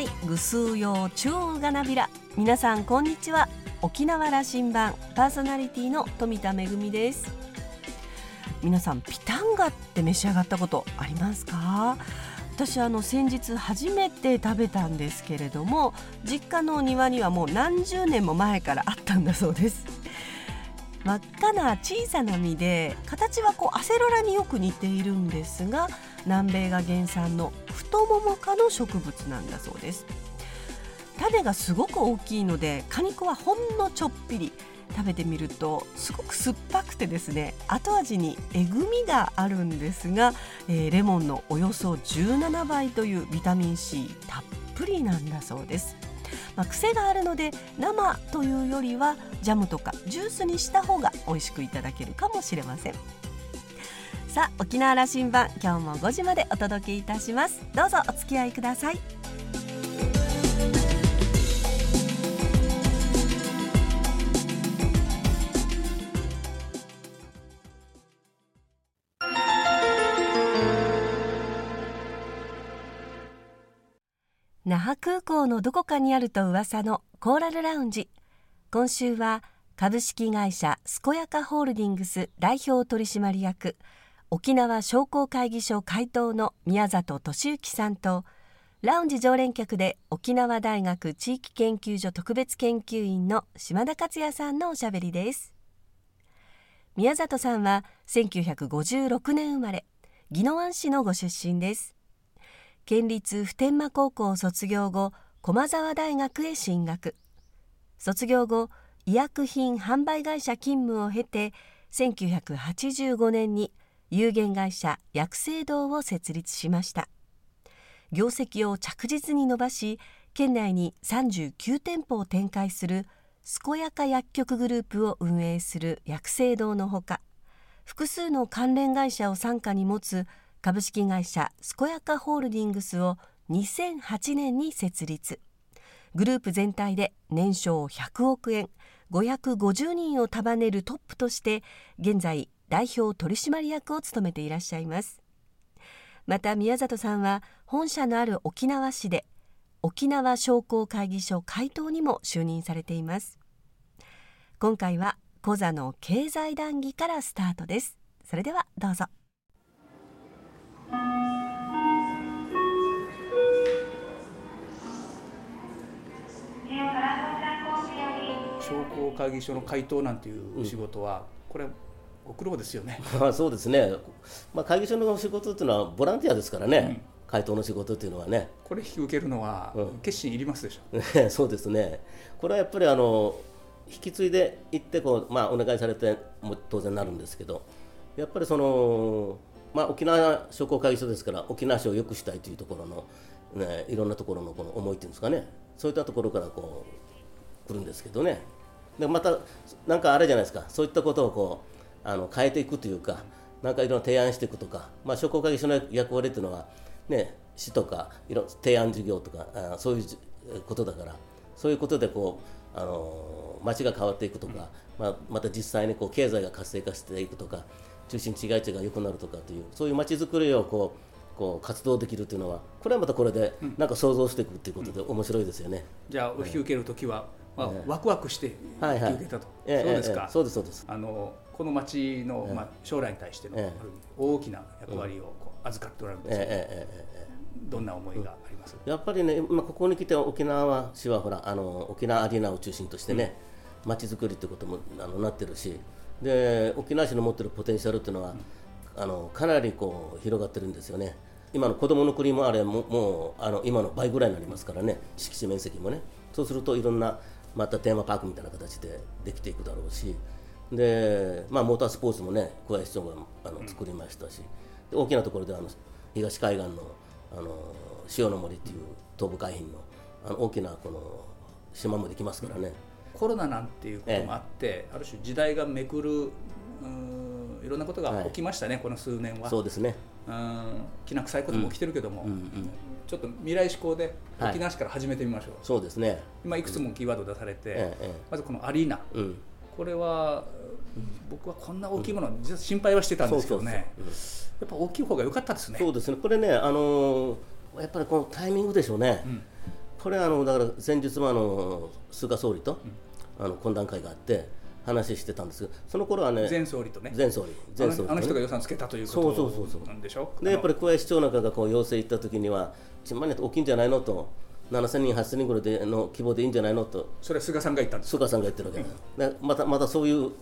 い。ぐすうようちゅうがなびら。皆さんこんにちは。沖縄羅針盤。パーソナリティの富田恵です。皆さんピタンガって召し上がったことありますか？私あの先日初めて食べたんですけれども実家の庭にはもう何十年も前からあったんだそうです。真っ赤な小さな実で形はこうアセロラによく似ているんですが南米が原産の太もも科の植物なんだそうです種がすごく大きいので果肉はほんのちょっぴり食べてみるとすごく酸っぱくてですね後味にえぐみがあるんですが、えー、レモンのおよそ17倍というビタミン C たっぷりなんだそうです。まあ、癖があるので生というよりはジャムとかジュースにした方が美味しくいただけるかもしれません。さあ沖縄羅針盤今日も5時までお届けいたします。どうぞお付き合いください。那覇空港のどこかにあると噂のコーラルラウンジ。今週は株式会社健やかホールディングス代表取締役沖縄商工会議所会頭の宮里俊之さんとラウンジ常連客で沖縄大学地域研究所特別研究員の島田克也さんのおしゃべりです。宮里さんは1956年生まれ宜野湾市のご出身です。県立普天間高校卒業後駒沢大学へ進学。卒業後医薬品販売会社勤務を経て1985年に有限会社薬製堂を設立しました。業績を着実に伸ばし県内に39店舗を展開する健やか薬局グループを運営する薬製堂のほか複数の関連会社を傘下に持つ株式会社健やかホールディングスを2008年に設立グループ全体で年商100億円550人を束ねるトップとして現在代表取締役を務めていらっしゃいます。また宮里さんは本社のある沖縄市で沖縄商工会議所会頭にも就任されています。今回は講座の経済談義からスタートです。それではどうぞ。商工会議所の回答なんていうお仕事は、これご苦労ですよね。ま あそうですね。まあ会議所の仕事っていうのはボランティアですからね。うん、回答の仕事っていうのはね。これ引き受けるのは決心いりますでしょ。うん、そうですね。これはやっぱりあの引き継いでいってこうまあお願いされても当然なるんですけど、やっぱりそのまあ沖縄商工会議所ですから沖縄市を良くしたいというところのねいろんなところのこの思いっていうんですかね。そういったところからこう来るんですけどね。でまたなんかあれじゃないですかそういったことをこうあの変えていくというかなんかいろいろ提案していくとか、まあ、商工会議所の役割というのは、ね、市とかいろ提案事業とかあそういうことだからそういうことでこうあの街が変わっていくとか、まあ、また実際にこう経済が活性化していくとか中心地街地が良くなるとかというそういう街づくりをこうこう活動できるというのはこれはまたこれでなんか想像していくということで面白いですよね。うん、じゃあお引き受ける時は、まあ、ワクワクして引き受けたと、はいはい、そうですか、そうですそうです。あのこの町の、まあ、将来に対しての、大きな役割をこう預かっておられるんですけど、どんな思いがあります、やっぱりね、まあ、ここに来て沖縄市はほらあの沖縄アリーナを中心としてね、ま、ち、づくりってこともあのなってるしで沖縄市の持ってるポテンシャルっていうのは、うん、あのかなりこう広がってるんですよね。今の子どもの国もあれももうあの今の倍ぐらいになりますからね敷地面積もねそうするといろんなまたテーマパークみたいな形でできていくだろうしで、まあ、モータースポーツもね桑井市長があの作りましたし、で大きなところであの東海岸のあの潮の森っていう東部海浜のあの大きなこの島もできますからね。コロナなんていうこともあって、ええ、ある種時代がめくるいろんなことが起きましたね、はい、この数年は。そうですね。うんきな臭いことも起きてるけども、うんうん。うん、ちょっと未来志向で沖縄市から始めてみましょう、はい、そうですね。今いくつもキーワード出されて、ええ、まずこのアリーナ、うん、これは僕はこんな大きいもの、実は心配はしてたんですけどね。やっぱ大きい方が良かったですね。そうですね。これねあのー、やっぱりこのタイミングでしょうね、うんこれあのだから先日もあの菅総理と、あの懇談会があって話してたんですけどその頃はね前総理とね。前総理。前総理、ね、あの人が予算つけたということなんでしょう？でやっぱり小林市長なんかがこう要請行った時には1万円大きいんじゃないのと7000人、8000人ぐらいでの規模でいいんじゃないのと、それは菅さんが言ったんです菅さんが言ってるわけで、うん、またまたそういう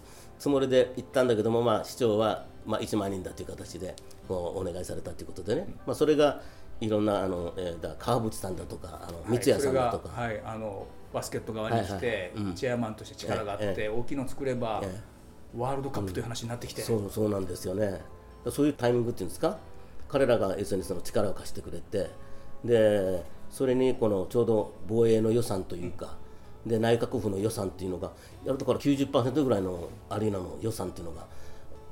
つもりで行ったんだけども、まあ、市長は、まあ、1万人だという形でこうお願いされたということでね、まあ、それがいろんなあの、えー、だ川淵さんだとかあの三谷さんだとか、はい、あのバスケット側にして、チェアマンとして力があって、大きいのを作れば、ワールドカップという話になってきて、うん、そうそうなんですよね。そういうタイミングっていうんですか？彼らが SNS の力を貸してくれてでそれにこのちょうど防衛の予算というか、で内閣府の予算っていうのがやるところ90%ぐらいのアリーナの予算っていうのが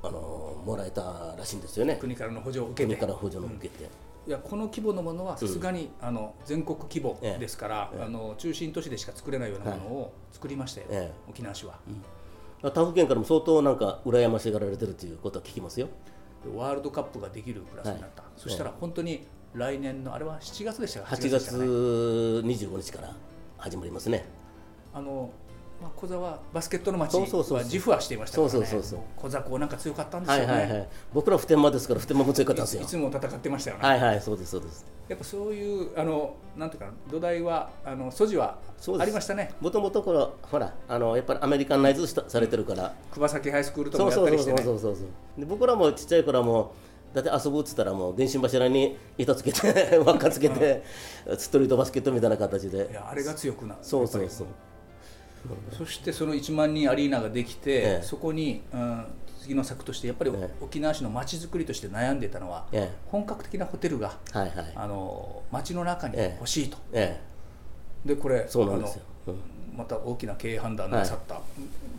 あのもらえたらしいんですよね。国からの補助を受けて。国から補助の受けて、いやこの規模のものはさすがに、うん、あの全国規模ですから、ええ、あの中心都市でしか作れないようなものを作りましたよ、え、沖縄市は、うん、他府県からも相当なんか羨ましがられてるということは聞きますよ。ワールドカップができるクラスになった、はい、そしたら本当に来年のあれは7月でしたか8月25日から始まりますね。あのまあ、小沢バスケットの街は自負はしていましたからね。そうそうそう小沢こうなんか強かったんですよね、はいはいはい、僕ら普天間ですから普天間も強かったんですよ。いつも戦ってましたよね。はいはいそうですそうです。やっぱそういうあのなんていうか土台はあの素地はありましたね。もともとこのほらあのやっぱりアメリカンナイズされてるから。熊崎ハイスクールとかやったりして、ね、そうそうそうそうで僕らもちっちゃい頃もだって遊ぶっつったらもう電信柱に糸つけて 輪っかつけてストリートバスケットみたいな形で。いやあれが強くなる。そうそうそうそしてその1万人アリーナができて、ええ、そこに、うん、次の策としてやっぱり沖縄市の街づくりとして悩んでいたのは、え、本格的なホテルが、はいはい、あの街の中に欲しいと、でこれそうなんですよ、うん、また大きな経営判断なさった、はい、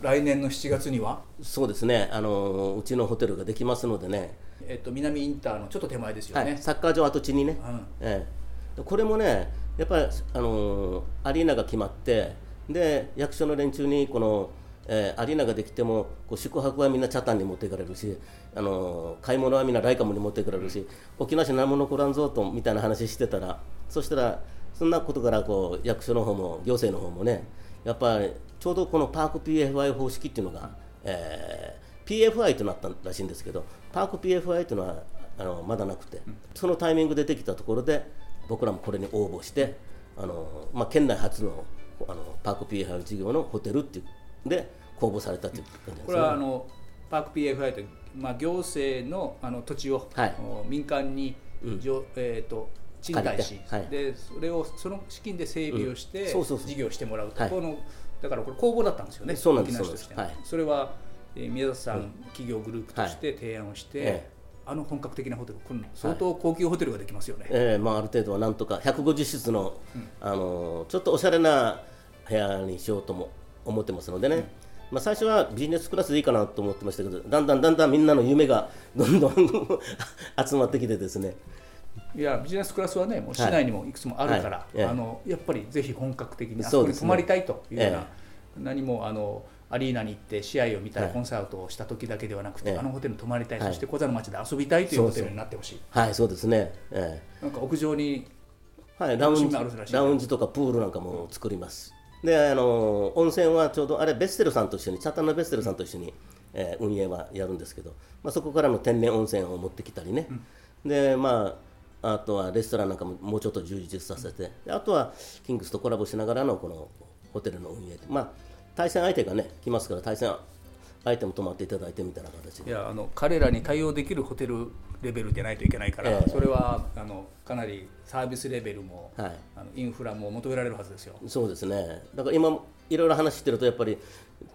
来年の7月には？そうですね。あのうちのホテルができますのでね。えっと、南インターのちょっと手前ですよね、はい、サッカー場跡地にね、うん。ええ、これもねやっぱり、あのアリーナが決まってで役所の連中にこの、えー、アリーナができてもこう宿泊はみんなチャタンに持っていかれるし、あの買い物はみんなライカムに持っていかれるし沖縄市何も残らんぞとみたいな話してたらそしたらそんなことからこう役所の方も行政の方もねやっぱりちょうどこのパーク PFI 方式っていうのが、えー、PFI となったらしいんですけどパーク PFI というのはあのまだなくて、そのタイミングでできたところで僕らもこれに応募してあの、まあ、県内初のあのパーク PFI 事業のホテルっていうで公募されたという感じです、ね、これはあのパーク PFI という、まあ、行政のあの土地を、はい、民間に、うん、えーと、賃貸し、はい、でそれをその資金で整備をして、うん、事業してもらうと、はい、このだからこれ公募だったんですよね、そうなんですそはい、それは、えー、宮里さん、うん、企業グループとして提案をして、ええ。あの本格的なホテル、相当高級ホテルができますよね、はい、えー、まあ、ある程度はなんとか150室の、うん、あのちょっとおしゃれな部屋にしようとも思ってますのでね、うん、まあ、最初はビジネスクラスでいいかなと思ってましたけどだんだんだんだんみんなの夢がどんどん 集まってきてですね。いやビジネスクラスはねもう市内にもいくつもあるから、はい。はい、あのやっぱりぜひ本格的にあそこに泊まりたいというような、ええ、何もあのアリーナに行って試合を見たり、コンサートをした時だけではなくて、あのホテルに泊まりたい、そして小座の町で遊びたいというホテルになってほしい。はいそうですね、ええ、なんか屋上にはいラウンジラウンジとかプールなんかも作ります、であの温泉はちょうどあれベステルさんと一緒にチャタンのベステルさんと一緒に、えー、運営はやるんですけど、まあ、そこからの天然温泉を持ってきたりね、うん、でまああとはレストランなんかももうちょっと充実させて。あとはキングスとコラボしながらのこのホテルの運営まあ対戦相手がね来ますから対戦相手も泊まっていただいてみたいな形で。いやあの彼らに対応できるホテルレベルでないといけないから、えー、それはあのかなりサービスレベルも、はい、あのインフラも求められるはずですよ。そうですね。だから今いろいろ話してるとやっぱり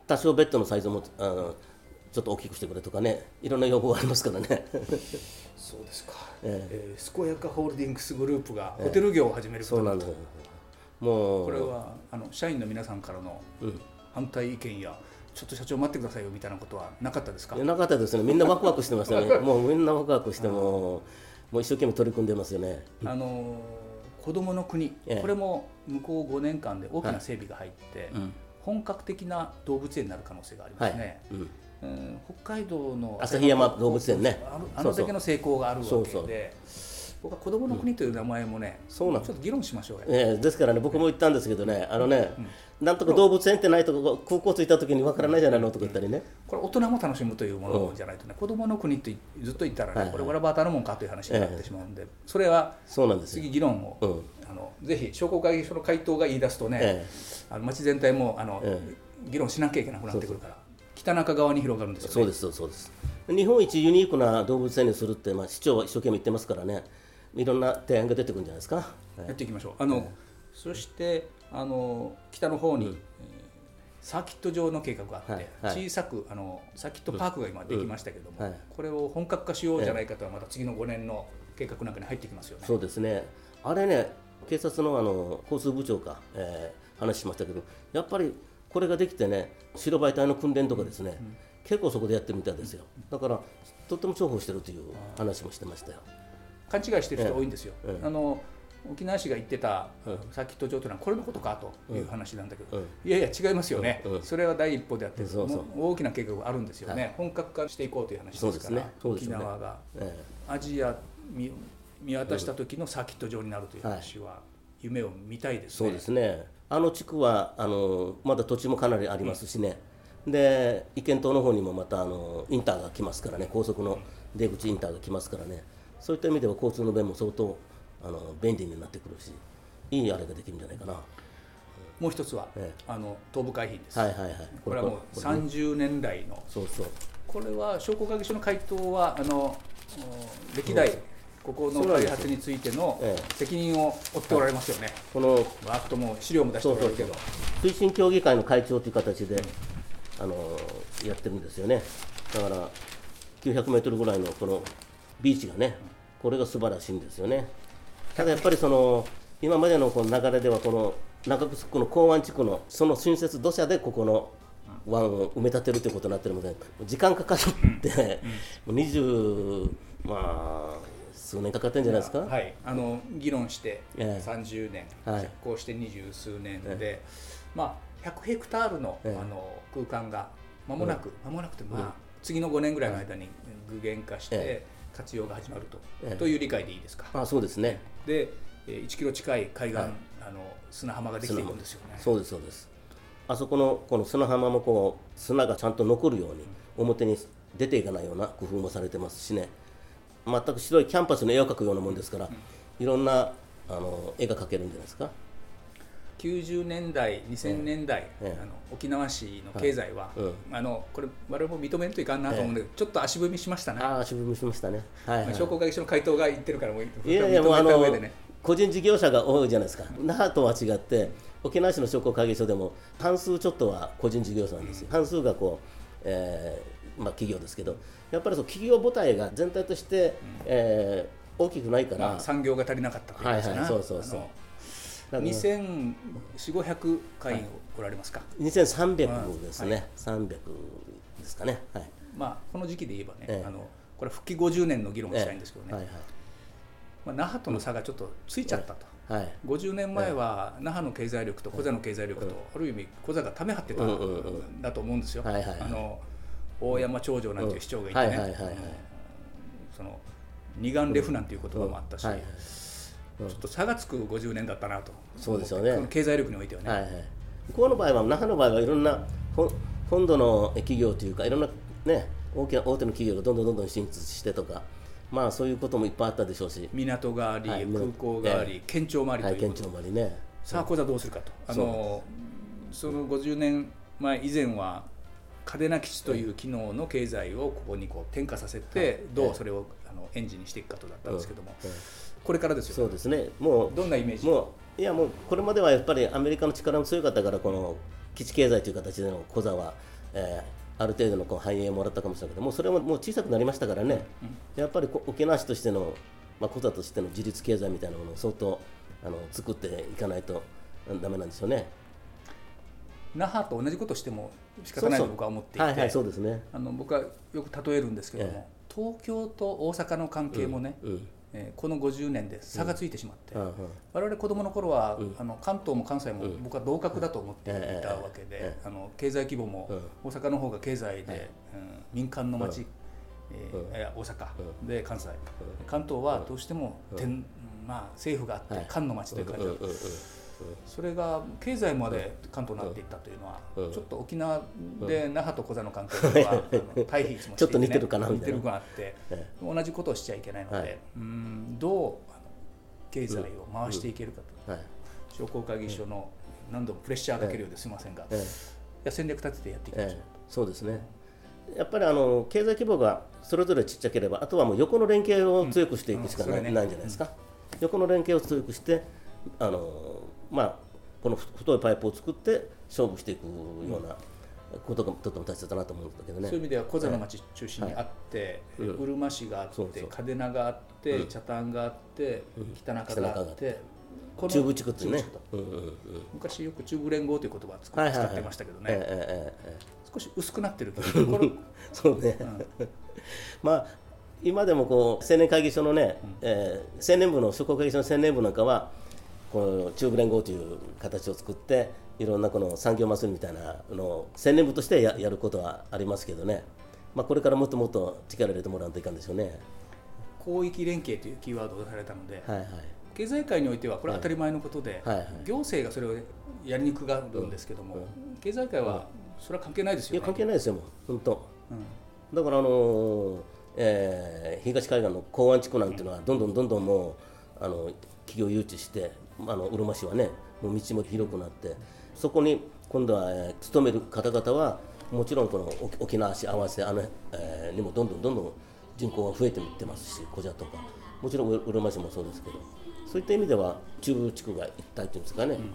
多少ベッドのサイズもあのちょっと大きくしてくれとかねいろんな要望がありますからね。そうですか、えー、えー、健やかホールディングスグループがホテル業を始めることになった、えー、そうなんです。もうこれはあの社員の皆さんからの反対意見や、ちょっと社長待ってくださいよみたいなことはなかったですか？なかったですね。みんなワクワクしてましたね。もうみんなワクワクしてももう一生懸命取り組んでますよね。あの子どもの国、ええ、これも向こう5年間で大きな整備が入って、はい。うん、本格的な動物園になる可能性がありますね、はい。うん。うん、北海道の旭山動物園ね。あのだけの成功があるわけで僕は子どもの国という名前もね、そうなん。ちょっと議論しましょうよ、えーですからね、僕も言ったんですけどね、あのね、なんとか動物園ってないとこ、空港着いた時にわからないじゃないの？とか言ったりね、これ大人も楽しむというものじゃないとね、子どもの国ってずっと言ったらね、これわらばたのもんかという話になってしまうんで、それはそうなんですよ。次議論を、うん。あのぜひ商工会議所の回答が言い出すとね、えあの町全体もあの、え議論しなきゃいけなくなってくるから北中側に広がるんですよね。そうです、そうです。日本一ユニークな動物園にするって、まあ、市長は一生懸命言ってますからね、いろんな提案が出てくるんじゃないですか。はい。やっていきましょう。あの、そしてあの北の方に、えーサーキット場の計画があって、はい。はい。小さくあのサーキットパークが今できましたけども、うんはい。これを本格化しようじゃないかとはまた次の5年の計画の中に入ってきますよね。そうですね、あれね、警察のあの交通部長か、えー話しましたけど、やっぱりこれができてね、白バイ隊の訓練とかですね、結構そこでやってるみたいですよ、だから、とっても重宝してるという話もしてましたよ。勘違いしてる人多いんですよ。ええ。あの沖縄市が言ってたサーキット場というのはこれのことか？という話なんだけど、うんいやいや違いますよね、うんうんそれは第一歩であってそうそう。大きな計画があるんですよね、本格化していこうという話ですから。ねそうです沖縄が。えアジア見見渡した時のサーキット場になるという話は夢を見たいですね。そうですね、あの地区はあのまだ土地もかなりありますしね、で意見島の方にもまたあのインターが来ますからね、高速の出口インターが来ますからね、そういった意味では交通の便も相当あの便利になってくるし、いいあれができるんじゃないかな。もう一つは、えあの東部海浜です、はいはいはい、これはもうこれね。30年来の。そうそう。これは商工会議所の回答はあのお歴代ここの開発についてのえ責任を負っておられますよね。このわーっともう資料も出しておられるけど、推進協議会の会長という形で、あのやってるんですよね、だから900メートルぐらいのこのビーチがね、これが素晴らしいんですよね。ただやっぱりその今までのこの流れでは、この中城の港湾地区のその新設土砂でここの湾を埋め立てるということになってるので、時間かかるって、もう20、まあ、数年かかってるんじゃないですか？はい、あの議論してええ。30年、はい。着工して二十数年で、まあ、100ヘクタールの,、ええ。あの空間が間もなく、間もなくて、まあ次の5年ぐらいの間に具現化してえ活用が始まると,、ええ。という理解でいいですか？あそうですね。で、えー1キロ近い海岸、はい。あの砂浜ができていくんですよね。そうですそうです。あそこのこの砂浜もこう砂がちゃんと残るように表に出ていかないような工夫もされてますしね。全く白いキャンパスの絵を描くようなもんですから、いろんなあの絵が描けるんじゃないですか90年代、2000年代、ええあの沖縄市の経済は、あのこれ、我々も認めんといかんなと思うんだけど、ちょっと足踏みしましたね、足踏みしましたね。はい、はい、商工会議所の回答が言ってるから、もういやいやもうあの個人事業者が多いじゃないですか。那覇とは違って沖縄市の商工会議所でも半数ちょっとは個人事業者なんですよ、半数がこう、えーまあ、企業ですけど。やっぱりそう企業母体が全体として、えー大きくないから、まあ、産業が足りなかったというかはいはいそうそうそうだから2400、500会員おられますか、2300ですね、300ですかね、はい、まあ、この時期で言えばね、ええ。あのこれは復帰50年の議論をしたいんですけどね、はいまあ、那覇との差がちょっとついちゃったと。はい、はい、50年前は那覇の経済力とコザの経済力と、ある意味コザがため張ってたうんうんうんだと思うん。ですよ、はいはいはい。あの大山長城なんていう市長がいてね、その二眼レフなんていう言葉もあったし、はいはいちょっと差がつく50年だったなと、そうですよね。経済力においてはね、はいはい、ここの場合は、那覇の場合はいろんな本本土の企業というか、いろんな、ね、大きな大手の企業がどんどんどんどん進出してとか、まあ、そういうこともいっぱいあったでしょうし、港があり、はい空港があり、え県庁もありとはい、県いうこと、庁もありね、さあ、コザどうするかと、あのその50年前以前は、嘉手納基地という機能の経済をここにこう転化させて、どうそれをあのエンジンにしていくかとだったんですけども、うんこれからですよ、そうですね、もう、どんなイメージ？もういやもうこれまではやっぱりアメリカの力も強かったから、この基地経済という形での小座は、えーある程度のこう繁栄をもらったかもしれないけど、もうそれももう小さくなりましたからね、やっぱりこ沖縄市としての、まあ、小座としての自立経済みたいなものを相当あの作っていかないとだめなんですよね。那覇と同じことしても仕方ないと僕は思っていて、はいはい、そうですね。あの僕はよく例えるんですけども、え東京と大阪の関係もね、うんえーこの50年で差がついてしまって、うんうん。我々子どもの頃は、あの関東も関西もうん。僕は同格だと思っていええたわけで、ええ。あの経済規模もうん。経済の方が経済で、うん。民間の町えー、大阪で関西、関東はどうしても天、まあ、政府があって官の町という感じだった。それが経済まで関東になっていったというのは、ちょっと沖縄で那覇と小座の関係では対比いつもちょっと似てるかな似てるがあって同じことをしちゃいけないので、うんどう経済を回していけるかと、商工会議所の何度もプレッシャーかけるようですみませんが、いや戦略立ててやっていきましょう、そうですね。やっぱりあの経済規模がそれぞれちっちゃければあとはもう横の連携を強くしていくしかない,、ん。じゃないですか、横の連携を強くしてあの、まあ、この太いパイプを作って勝負していくような。ことがとても大切だなと思うんだけどね。そういう意味では小座の町中心にあって、うるま市があって嘉手納があって、北谷があって北中があって、中部地区ってね、昔よく中部連合という言葉を使ってましたけどね、少し薄くなってるけど そうね、まあ今でもこう青年会議所のね、うえ青年部の諸国会議所の青年部なんかはこの中部連合という形を作っていろんなこの産業祭りみたいなのを青年部としてややることはありますけどね、まあ、これからもっともっと力を入れてもらわないといかんでしょうね。広域連携というキーワードを出されたので、はいはい、経済界においてはこれは当たり前のことで、はいはい。はい、行政がそれをやりにくがるんですけども、うん。うん、経済界はそれは関係ないですよ、ね、いや関係ないですよもう。本当、うん、だからあのー、えー、東海岸の港湾地区なんていうのはどんどんどんどんもうあの企業誘致してあのうるま市はねもう道も広くなってそこに今度は、えー、勤める方々はもちろんこの沖縄市合わせあの、えー、にもどんどんどんどん人口が増えていってますし小座とかもちろんうるま市もそうですけどそういった意味では中部地区が一体というんですかね、うん、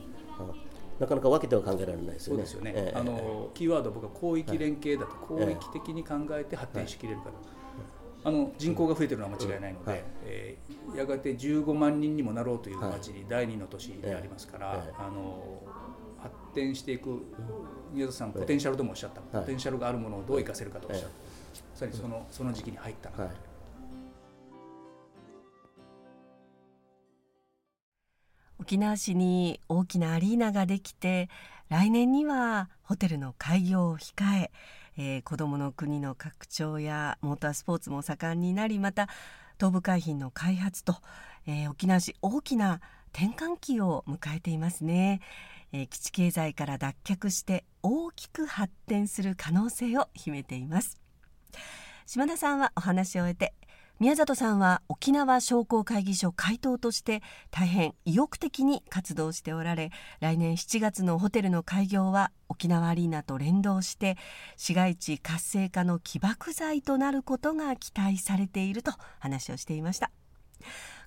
なかなか分けては考えられないですよね。そうですよね、えー、あのキーワード僕は広域連携だと、広域的に考えて発展しきれるか、はいあの人口が増えてるのは間違いないので、うんはい、えー、やがて15万人にもなろうという町に第二の都市でありますから、はい、あの発展していく宮里さんポテンシャルともおっしゃった、ポテンシャルがあるものをどう生かせるかとおっしゃった、まさにそのその時期に入ったなと。沖縄市に大きなアリーナができて来年にはホテルの開業を控ええー、子どもの国の拡張やモータースポーツも盛んになりまた東部海浜の開発と、えー、沖縄市大きな転換期を迎えていますね、えー、基地経済から脱却して大きく発展する可能性を秘めています。島田さんはお話を終えて宮里さんは沖縄商工会議所会頭として大変意欲的に活動しておられ来年7月のホテルの開業は沖縄アリーナと連動して市街地活性化の起爆剤となることが期待されていると話をしていました。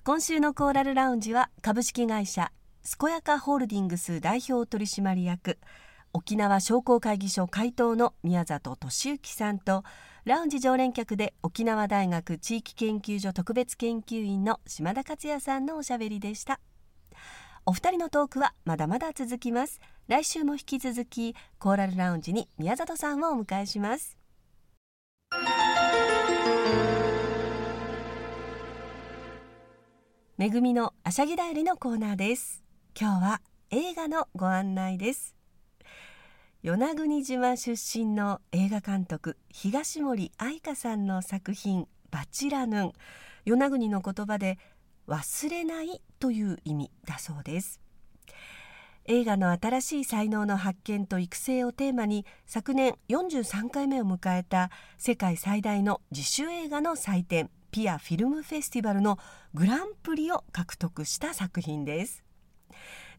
今週のコーラルラウンジは株式会社健やかホールディングス代表取締役沖縄商工会議所会頭の宮里俊之さんとラウンジ常連客で沖縄大学地域研究所特別研究員の島田克也さんのおしゃべりでした。お二人のトークはまだまだ続きます。来週も引き続きコーラルラウンジに宮里さんをお迎えします。めぐみのあしゃぎだよりのコーナーです。今日は映画のご案内です。与那国島出身の映画監督東森愛香さんの作品「バチラヌン」与那国の言葉で「忘れない」という意味だそうです。映画の新しい才能の発見と育成をテーマに昨年43回目を迎えた世界最大の自主映画の祭典ピアフィルムフェスティバルのグランプリを獲得した作品です。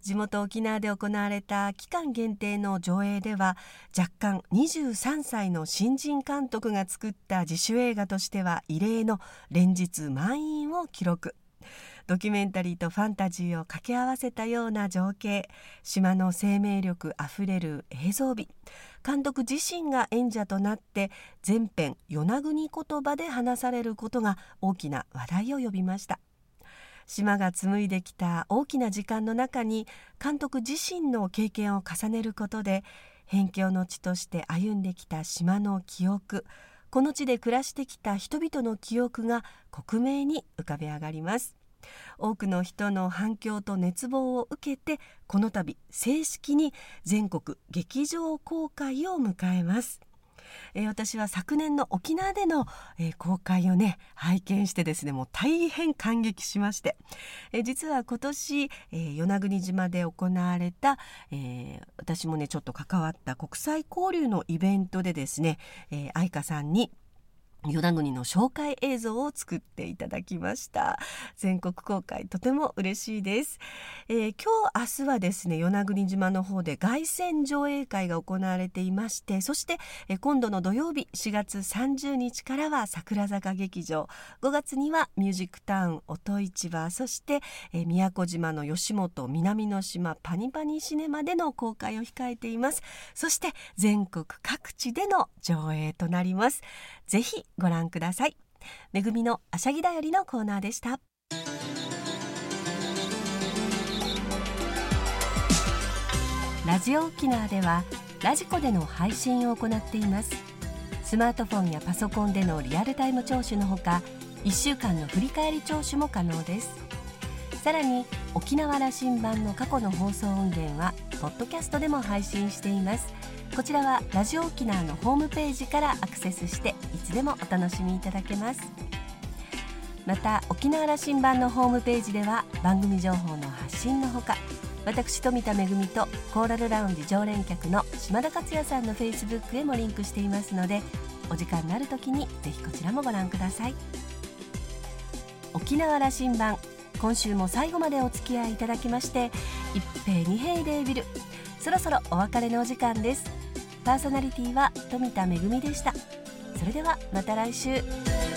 地元沖縄で行われた期間限定の上映では若干23歳の新人監督が作った自主映画としては異例の連日満員を記録。ドキュメンタリーとファンタジーを掛け合わせたような情景。島の生命力あふれる映像美。監督自身が演者となって全編与那国言葉で話されることが大きな話題を呼びました。島が紡いできた大きな時間の中に監督自身の経験を重ねることで辺境の地として歩んできた島の記憶。この地で暮らしてきた人々の記憶が克明に浮かび上がります。多くの人の反響と熱望を受けてこの度正式に全国劇場公開を迎えます。えー、私は昨年の沖縄での、えー、公開をね拝見してですねもう大変感激しまして、えー、実は今年、えー、与那国島で行われた、えー、私もねちょっと関わった国際交流のイベントでですね、えー、愛花さんに「与那国の紹介映像を作っていただきました。全国公開とても嬉しいです、えー、今日明日はですね与那国島の方で凱旋上映会が行われていましてそして、えー、今度の土曜日4月30日からは桜坂劇場。5月にはミュージックタウン音市場そして、えー、宮古島の吉本南の島パニパニシネマでの公開を控えています。そして全国各地での上映となります。ぜひご覧ください。めぐみのあしゃぎだよりのコーナーでした。ラジオ沖縄ではラジコでの配信を行っています。スマートフォンやパソコンでのリアルタイム聴取のほか1週間の振り返り聴取も可能です。さらに沖縄羅針盤の過去の放送音源はポッドキャストでも配信しています。こちらはラジオ沖縄のホームページからアクセスしていつでもお楽しみいただけます。また沖縄羅針盤のホームページでは番組情報の発信のほか私富田恵とコーラルラウンジ常連客の島田克也さんのフェイスブックへもリンクしていますのでお時間のある時にぜひこちらもご覧ください。沖縄羅針盤今週も最後までお付き合いいただきまして一平二平デービル。そろそろお別れのお時間です。パーソナリティは富田恵でした。それではまた来週。